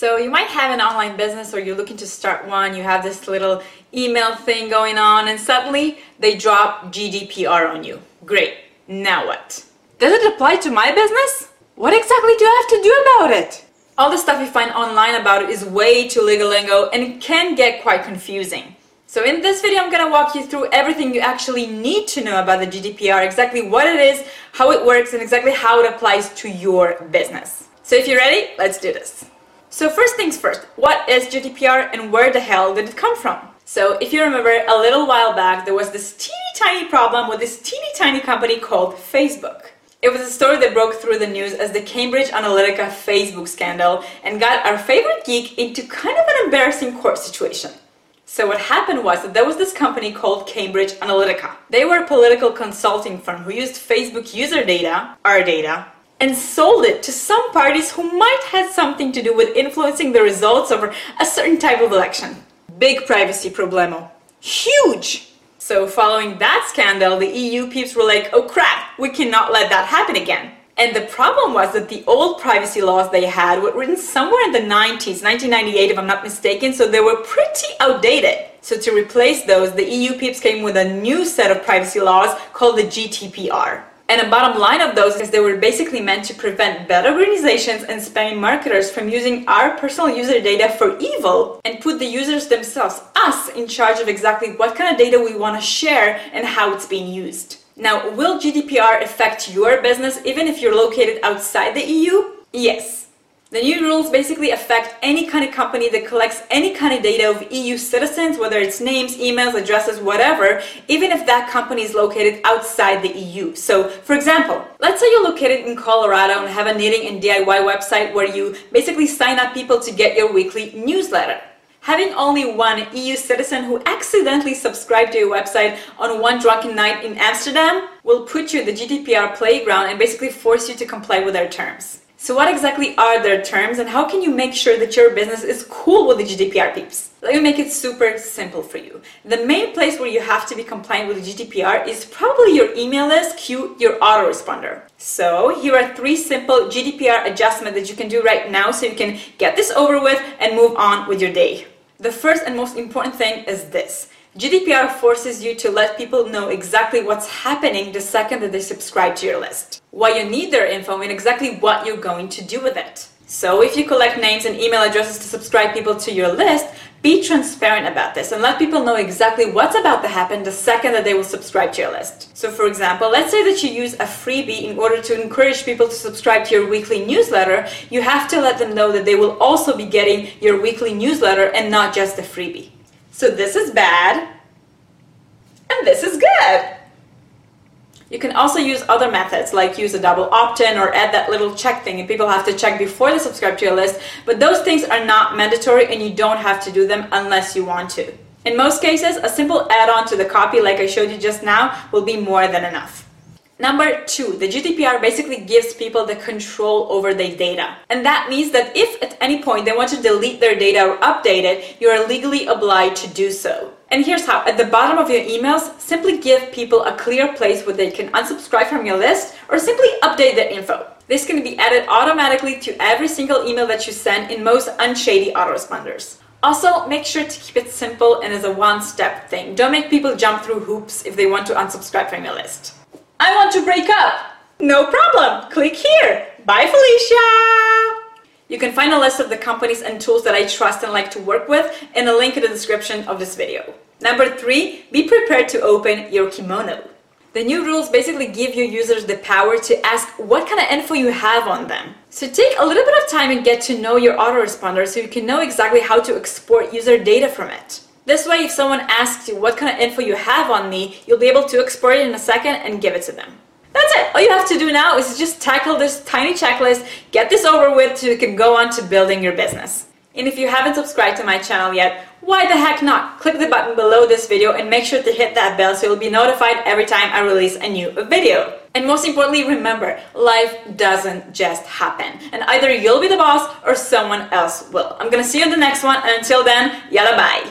So you might have an online business or you're looking to start one, you have this little email thing going on, and suddenly they drop GDPR on you. Great. Now what? Does it apply to my business? What exactly do I have to do about it? All the stuff you find online about it is way too legal lingo and it can get quite confusing. So in this video, I'm gonna walk you through everything you actually need to know about the GDPR, exactly what it is, how it works, and exactly how it applies to your business. So if you're ready, let's do this. So first things first, what is GDPR and where the hell did it come from? So if you remember, a little while back, there was this teeny tiny problem with this teeny tiny company called Facebook. It was a story that broke through the news as the Cambridge Analytica Facebook scandal and got our favorite geek into kind of an embarrassing court situation. So what happened was that there was this company called Cambridge Analytica. They were a political consulting firm who used Facebook user data, our data, and sold it to some parties who might have something to do with influencing the results of a certain type of election. Big privacy problemo. Huge! So following that scandal, the EU peeps were like, oh crap, we cannot let that happen again. And the problem was that the old privacy laws they had were written somewhere in the 90s, 1998 if I'm not mistaken, so they were pretty outdated. So to replace those, the EU peeps came with a new set of privacy laws called the GDPR. And the bottom line of those is they were basically meant to prevent bad organizations and spammy marketers from using our personal user data for evil and put the users themselves, us, in charge of exactly what kind of data we want to share and how it's being used. Now, will GDPR affect your business even if you're located outside the EU? Yes. The new rules basically affect any kind of company that collects any kind of data of EU citizens, whether it's names, emails, addresses, whatever, even if that company is located outside the EU. So, for example, let's say you're located in Colorado and have a knitting and DIY website where you basically sign up people to get your weekly newsletter. Having only one EU citizen who accidentally subscribed to your website on one drunken night in Amsterdam will put you in the GDPR playground and basically force you to comply with their terms. So what exactly are their terms and how can you make sure that your business is cool with the GDPR peeps? Let me make it super simple for you. The main place where you have to be compliant with the GDPR is probably your email list, Q, your autoresponder. So here are three simple GDPR adjustments that you can do right now so you can get this over with and move on with your day. The first and most important thing is this. GDPR forces you to let people know exactly what's happening the second that they subscribe to your list. Why you need their info and exactly what you're going to do with it. So if you collect names and email addresses to subscribe people to your list, be transparent about this and let people know exactly what's about to happen the second that they will subscribe to your list. So for example, let's say that you use a freebie in order to encourage people to subscribe to your weekly newsletter, you have to let them know that they will also be getting your weekly newsletter and not just the freebie. So this is bad and this is good. You can also use other methods like use a double opt-in or add that little check thing and people have to check before they subscribe to your list, but those things are not mandatory and you don't have to do them unless you want to. In most cases, a simple add-on to the copy like I showed you just now will be more than enough. Number two, the GDPR basically gives people the control over their data. And that means that if at any point they want to delete their data or update it, you are legally obliged to do so. And here's how. At the bottom of your emails, simply give people a clear place where they can unsubscribe from your list or simply update their info. This can be added automatically to every single email that you send in most unshady autoresponders. Also, make sure to keep it simple and as a one-step thing. Don't make people jump through hoops if they want to unsubscribe from your list. I want to break up. No problem. Click here. Bye, Felicia. You can find a list of the companies and tools that I trust and like to work with in a link in the description of this video. Number three, be prepared to open your kimono. The new rules basically give your users the power to ask what kind of info you have on them. So take a little bit of time and get to know your autoresponder so you can know exactly how to export user data from it. This way, if someone asks you what kind of info you have on me, you'll be able to export it in a second and give it to them. That's it. All you have to do now is just tackle this tiny checklist, get this over with so you can go on to building your business. And if you haven't subscribed to my channel yet, why the heck not? Click the button below this video and make sure to hit that bell so you'll be notified every time I release a new video. And most importantly, remember, life doesn't just happen. And either you'll be the boss or someone else will. I'm gonna see you in the next one, and until then, yalla bye.